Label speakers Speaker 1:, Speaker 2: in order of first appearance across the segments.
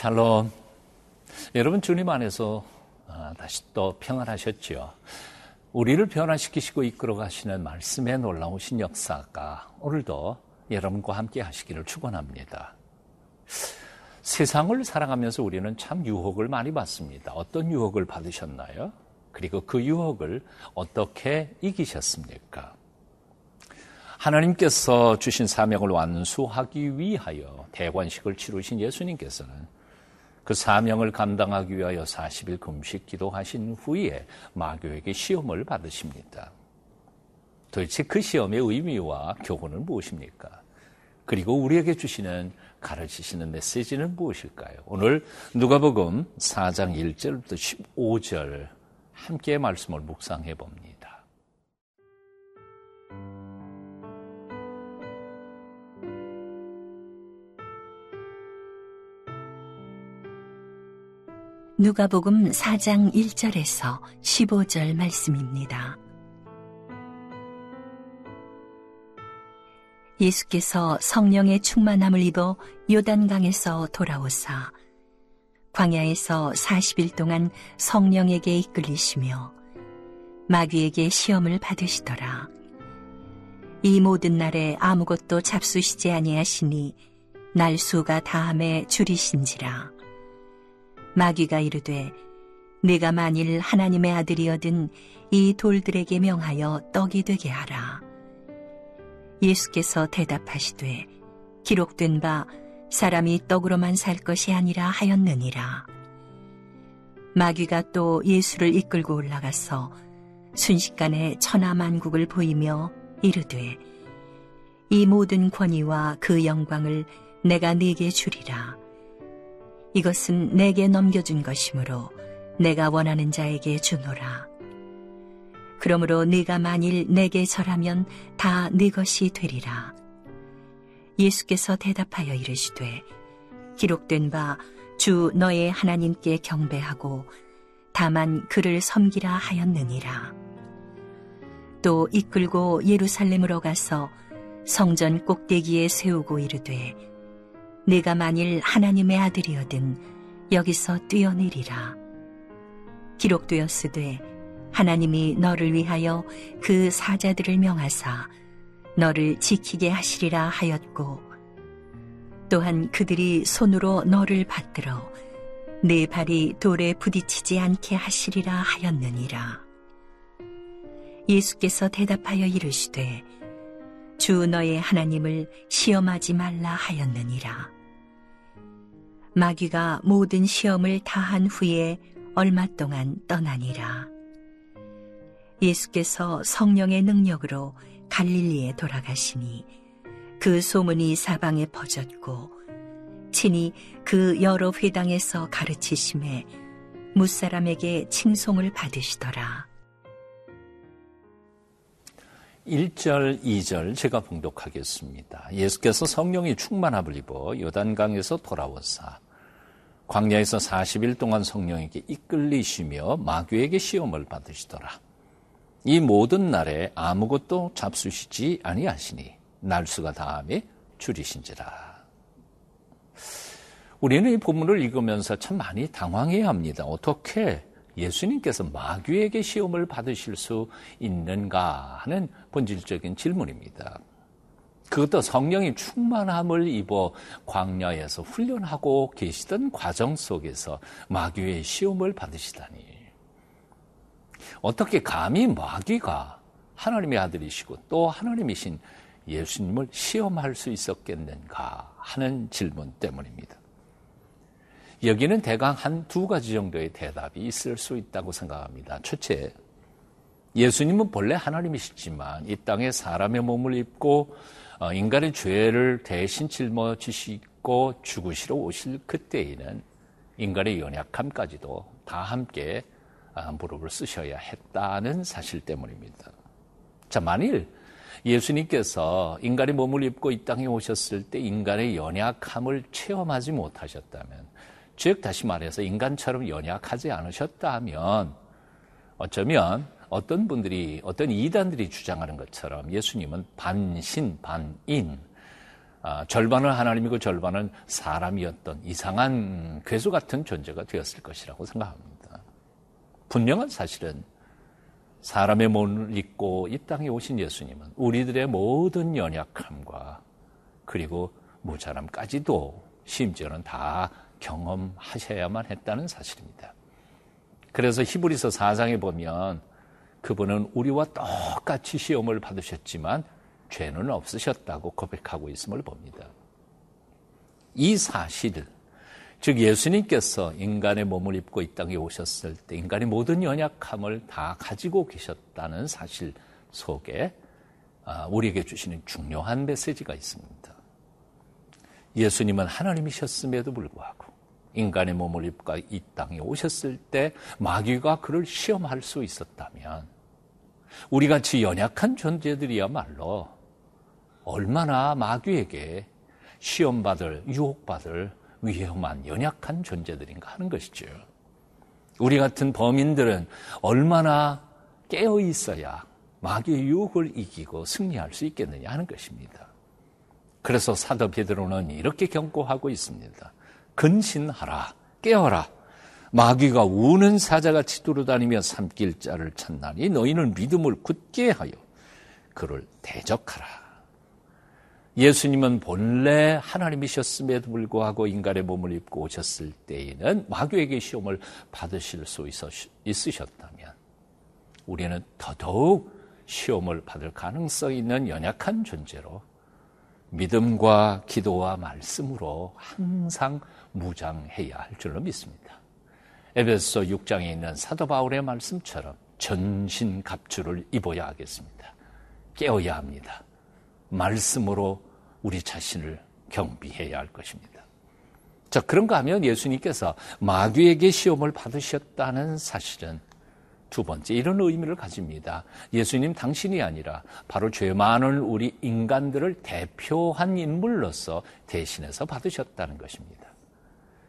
Speaker 1: 샬롬. 여러분 주님 안에서 아, 다시 또 평안하셨지요. 우리를 변화시키시고 이끌어 가시는 말씀에 놀라우신 역사가 오늘도 여러분과 함께 하시기를 축원합니다. 세상을 살아가면서 우리는 참 유혹을 많이 받습니다. 어떤 유혹을 받으셨나요? 그리고 그 유혹을 어떻게 이기셨습니까? 하나님께서 주신 사명을 완수하기 위하여 대관식을 치르신 예수님께서는 그 사명을 감당하기 위하여 40일 금식 기도하신 후에 마교에게 시험을 받으십니다. 도대체 그 시험의 의미와 교훈은 무엇입니까? 그리고 우리에게 주시는 가르치시는 메시지는 무엇일까요? 오늘 누가복음 4장 1절부터 15절 함께 말씀을 묵상해 봅니다.
Speaker 2: 누가복음 4장 1절에서 15절 말씀입니다. 예수께서 성령의 충만함을 입어 요단강에서 돌아오사 광야에서 40일 동안 성령에게 이끌리시며 마귀에게 시험을 받으시더라. 이 모든 날에 아무것도 잡수시지 아니하시니 날수가 다함에 줄이신지라. 마귀가 이르되 내가 만일 하나님의 아들이어든 이 돌들에게 명하여 떡이 되게 하라. 예수께서 대답하시되 기록된 바 사람이 떡으로만 살 것이 아니라 하였느니라. 마귀가 또 예수를 이끌고 올라가서 순식간에 천하만국을 보이며 이르되 이 모든 권위와 그 영광을 내가 네게 주리라. 이것은 내게 넘겨준 것이므로 내가 원하는 자에게 주노라. 그러므로 네가 만일 내게 절하면 다 네 것이 되리라. 예수께서 대답하여 이르시되 기록된 바 주 너의 하나님께 경배하고 다만 그를 섬기라 하였느니라. 또 이끌고 예루살렘으로 가서 성전 꼭대기에 세우고 이르되 네가 만일 하나님의 아들이어든 여기서 뛰어내리라. 기록되었으되 하나님이 너를 위하여 그 사자들을 명하사 너를 지키게 하시리라 하였고 또한 그들이 손으로 너를 받들어 내 발이 돌에 부딪히지 않게 하시리라 하였느니라. 예수께서 대답하여 이르시되 주 너의 하나님을 시험하지 말라 하였느니라. 마귀가 모든 시험을 다한 후에 얼마 동안 떠나니라. 예수께서 성령의 능력으로 갈릴리에 돌아가시니 그 소문이 사방에 퍼졌고 친히 그 여러 회당에서 가르치심에 무사람에게 칭송을 받으시더라.
Speaker 1: 1절, 2절 제가 봉독하겠습니다. 예수께서 성령이 충만함을 입어 요단강에서 돌아오사 광야에서 40일 동안 성령에게 이끌리시며 마귀에게 시험을 받으시더라. 이 모든 날에 아무것도 잡수시지 아니하시니 날수가 다음에 줄이신지라. 우리는 이 본문을 읽으면서 참 많이 당황해야 합니다. 어떻게 예수님께서 마귀에게 시험을 받으실 수 있는가 하는 본질적인 질문입니다. 그것도 성령이 충만함을 입어 광야에서 훈련하고 계시던 과정 속에서 마귀의 시험을 받으시다니. 어떻게 감히 마귀가 하나님의 아들이시고 또 하나님이신 예수님을 시험할 수 있었겠는가 하는 질문 때문입니다. 여기는 대강 한 두 가지 정도의 대답이 있을 수 있다고 생각합니다. 첫째, 예수님은 본래 하나님이시지만 이 땅에 사람의 몸을 입고 어, 인간의 죄를 대신 짊어지시고 죽으시러 오실 그때에는 인간의 연약함까지도 다 함께 아, 무릎을 쓰셔야 했다는 사실 때문입니다. 자, 만일 예수님께서 인간의 몸을 입고 이 땅에 오셨을 때 인간의 연약함을 체험하지 못하셨다면 즉 다시 말해서 인간처럼 연약하지 않으셨다면 어쩌면 어떤 분들이 어떤 이단들이 주장하는 것처럼 예수님은 반신 반인 아, 절반은 하나님이고 절반은 사람이었던 이상한 괴수 같은 존재가 되었을 것이라고 생각합니다. 분명한 사실은 사람의 몸을 입고 이 땅에 오신 예수님은 우리들의 모든 연약함과 그리고 무자람까지도 심지어는 다 경험하셔야만 했다는 사실입니다. 그래서 히브리서 4장에 보면 그분은 우리와 똑같이 시험을 받으셨지만 죄는 없으셨다고 고백하고 있음을 봅니다. 이 사실, 즉 예수님께서 인간의 몸을 입고 이 땅에 오셨을 때 인간의 모든 연약함을 다 가지고 계셨다는 사실 속에 아, 우리에게 주시는 중요한 메시지가 있습니다. 예수님은 하나님이셨음에도 불구하고 인간의 몸을 입고 이 땅에 오셨을 때 마귀가 그를 시험할 수 있었다면 우리 같이 연약한 존재들이야말로 얼마나 마귀에게 시험받을, 유혹받을 위험한 연약한 존재들인가 하는 것이죠. 우리 같은 범인들은 얼마나 깨어 있어야 마귀의 유혹을 이기고 승리할 수 있겠느냐 하는 것입니다. 그래서 사도 베드로는 이렇게 경고하고 있습니다. 근신하라, 깨어라. 마귀가 우는 사자같이 두루다니며 삼킬 자를 찾나니 너희는 믿음을 굳게 하여 그를 대적하라. 예수님은 본래 하나님이셨음에도 불구하고 인간의 몸을 입고 오셨을 때에는 마귀에게 시험을 받으실 수 있으셨다면 우리는 더더욱 시험을 받을 가능성이 있는 연약한 존재로 믿음과 기도와 말씀으로 항상 무장해야 할 줄로 믿습니다. 에베소 6장에 있는 사도 바울의 말씀처럼 전신 갑주를 입어야 하겠습니다. 깨어야 합니다. 말씀으로 우리 자신을 경비해야 할 것입니다. 자, 그런가 하면 예수님께서 마귀에게 시험을 받으셨다는 사실은 두 번째 이런 의미를 가집니다. 예수님 당신이 아니라 바로 죄 많은 우리 인간들을 대표한 인물로서 대신해서 받으셨다는 것입니다.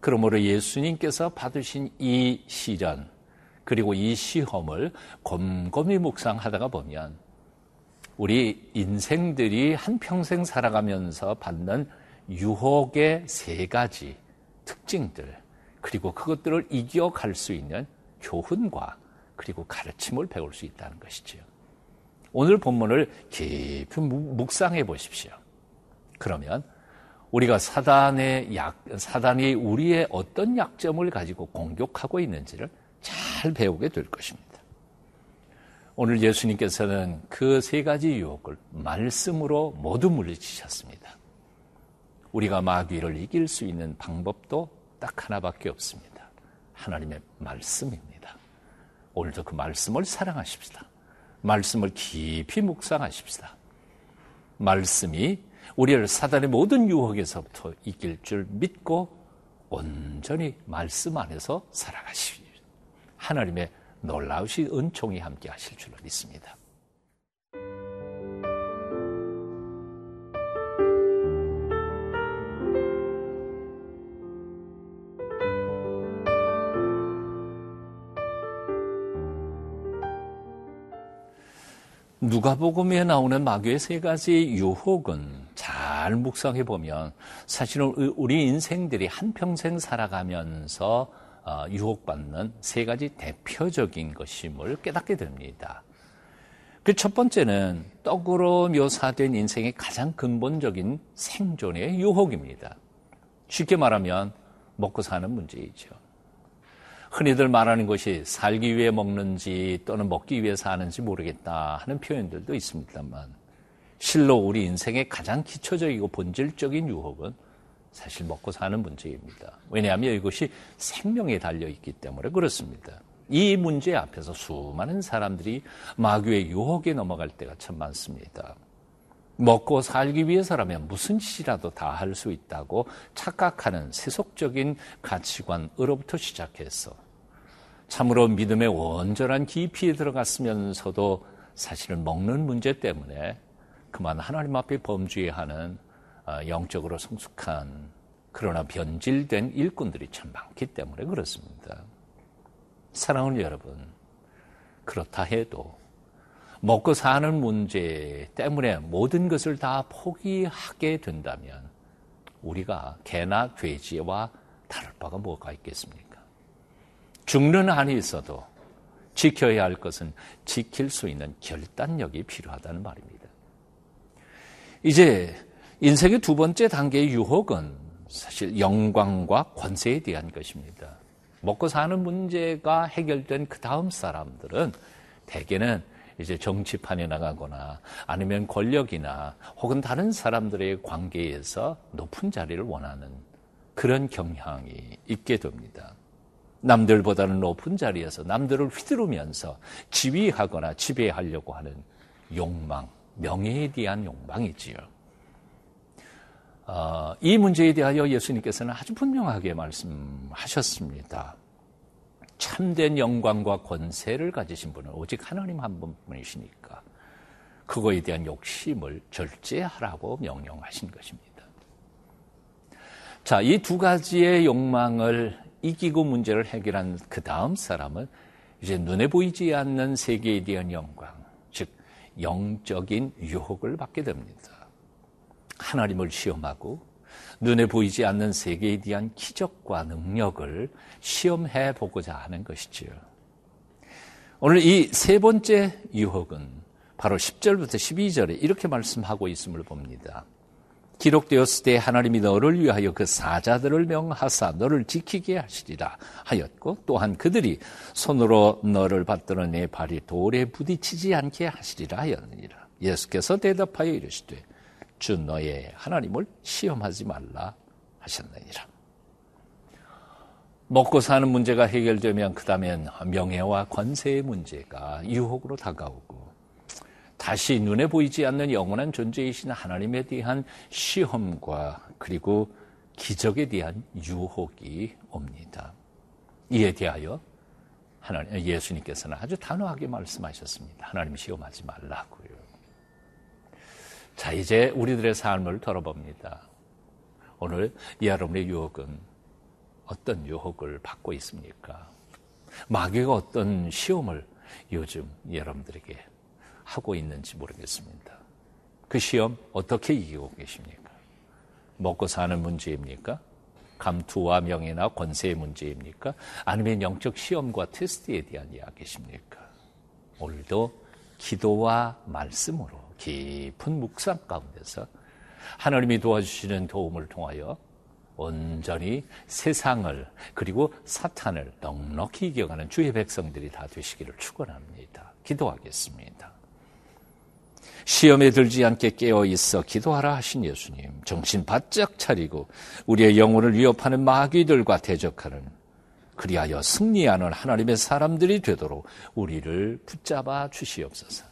Speaker 1: 그러므로 예수님께서 받으신 이 시련 그리고 이 시험을 곰곰이 묵상하다가 보면 우리 인생들이 한평생 살아가면서 받는 유혹의 세 가지 특징들, 그리고 그것들을 이겨갈 수 있는 교훈과 그리고 가르침을 배울 수 있다는 것이지요. 오늘 본문을 깊이 묵상해 보십시오. 그러면 우리가 사단의 약, 사단이 우리의 어떤 약점을 가지고 공격하고 있는지를 잘 배우게 될 것입니다. 오늘 예수님께서는 그 세 가지 유혹을 말씀으로 모두 물리치셨습니다. 우리가 마귀를 이길 수 있는 방법도 딱 하나밖에 없습니다. 하나님의 말씀입니다. 오늘도 그 말씀을 사랑하십시다. 말씀을 깊이 묵상하십시다. 말씀이 우리를 사단의 모든 유혹에서부터 이길 줄 믿고 온전히 말씀 안에서 살아가십시오. 하나님의 놀라우신 은총이 함께 하실 줄로 믿습니다. 누가복음에 나오는 마귀의 세 가지 유혹은 잘 묵상해 보면 사실은 우리 인생들이 한평생 살아가면서 어, 유혹받는 세 가지 대표적인 것임을 깨닫게 됩니다. 그 첫 번째는 떡으로 묘사된 인생의 가장 근본적인 생존의 유혹입니다. 쉽게 말하면 먹고 사는 문제이죠. 흔히들 말하는 것이 살기 위해 먹는지 또는 먹기 위해 사는지 모르겠다 하는 표현들도 있습니다만 실로 우리 인생의 가장 기초적이고 본질적인 유혹은 사실 먹고 사는 문제입니다. 왜냐하면 이것이 생명에 달려 있기 때문에 그렇습니다. 이 문제 앞에서 수많은 사람들이 마귀의 유혹에 넘어갈 때가 참 많습니다. 먹고 살기 위해서라면 무슨 짓이라도 다 할 수 있다고 착각하는 세속적인 가치관으로부터 시작해서 참으로 믿음의 온전한 깊이에 들어갔으면서도 사실은 먹는 문제 때문에 그만 하나님 앞에 범죄하는 어, 영적으로 성숙한 그러나 변질된 일꾼들이 참 많기 때문에 그렇습니다. 사랑하는 여러분, 그렇다 해도 먹고 사는 문제 때문에 모든 것을 다 포기하게 된다면 우리가 개나 돼지와 다를 바가 뭐가 있겠습니까? 죽는 한이 있어도 지켜야 할 것은 지킬 수 있는 결단력이 필요하다는 말입니다. 이제 인생의 두 번째 단계의 유혹은 사실 영광과 권세에 대한 것입니다. 먹고 사는 문제가 해결된 그 다음 사람들은 대개는 이제 정치판에 나가거나 아니면 권력이나 혹은 다른 사람들의 관계에서 높은 자리를 원하는 그런 경향이 있게 됩니다. 남들보다는 높은 자리에서 남들을 휘두르면서 지휘하거나 지배하려고 하는 욕망, 명예에 대한 욕망이지요. 어, 이 문제에 대하여 예수님께서는 아주 분명하게 말씀하셨습니다. 참된 영광과 권세를 가지신 분은 오직 하나님 한 분뿐이시니까 그거에 대한 욕심을 절제하라고 명령하신 것입니다. 자, 이 두 가지의 욕망을 이기고 문제를 해결한 그 다음 사람은 이제 눈에 보이지 않는 세계에 대한 영광, 즉 영적인 유혹을 받게 됩니다. 하나님을 시험하고 눈에 보이지 않는 세계에 대한 기적과 능력을 시험해 보고자 하는 것이지요. 오늘 이 세 번째 유혹은 바로 10절부터 12절에 이렇게 말씀하고 있음을 봅니다. 기록되었을 때 하나님이 너를 위하여 그 사자들을 명하사 너를 지키게 하시리라 하였고 또한 그들이 손으로 너를 받들어 내 발이 돌에 부딪히지 않게 하시리라 하였느니라. 예수께서 대답하여 이르시되 주 너의 하나님을 시험하지 말라 하셨느니라. 먹고 사는 문제가 해결되면 그 다음엔 명예와 권세의 문제가 유혹으로 다가오고 다시 눈에 보이지 않는 영원한 존재이신 하나님에 대한 시험과 그리고 기적에 대한 유혹이 옵니다. 이에 대하여 하나님, 예수님께서는 아주 단호하게 말씀하셨습니다. 하나님 시험하지 말라고요. 자, 이제 우리들의 삶을 돌아봅니다. 오늘 여러분의 유혹은 어떤 유혹을 받고 있습니까? 마귀가 어떤 시험을 요즘 여러분들에게 하고 있는지 모르겠습니다. 그 시험 어떻게 이기고 계십니까? 먹고 사는 문제입니까? 감투와 명예나 권세의 문제입니까? 아니면 영적 시험과 테스트에 대한 이야기십니까? 오늘도 기도와 말씀으로 깊은 묵상 가운데서 하나님이 도와주시는 도움을 통하여 온전히 세상을 그리고 사탄을 넉넉히 이겨가는 주의 백성들이 다 되시기를 축원합니다. 기도하겠습니다. 시험에 들지 않게 깨어 있어 기도하라 하신 예수님, 정신 바짝 차리고 우리의 영혼을 위협하는 마귀들과 대적하는 그리하여 승리하는 하나님의 사람들이 되도록 우리를 붙잡아 주시옵소서.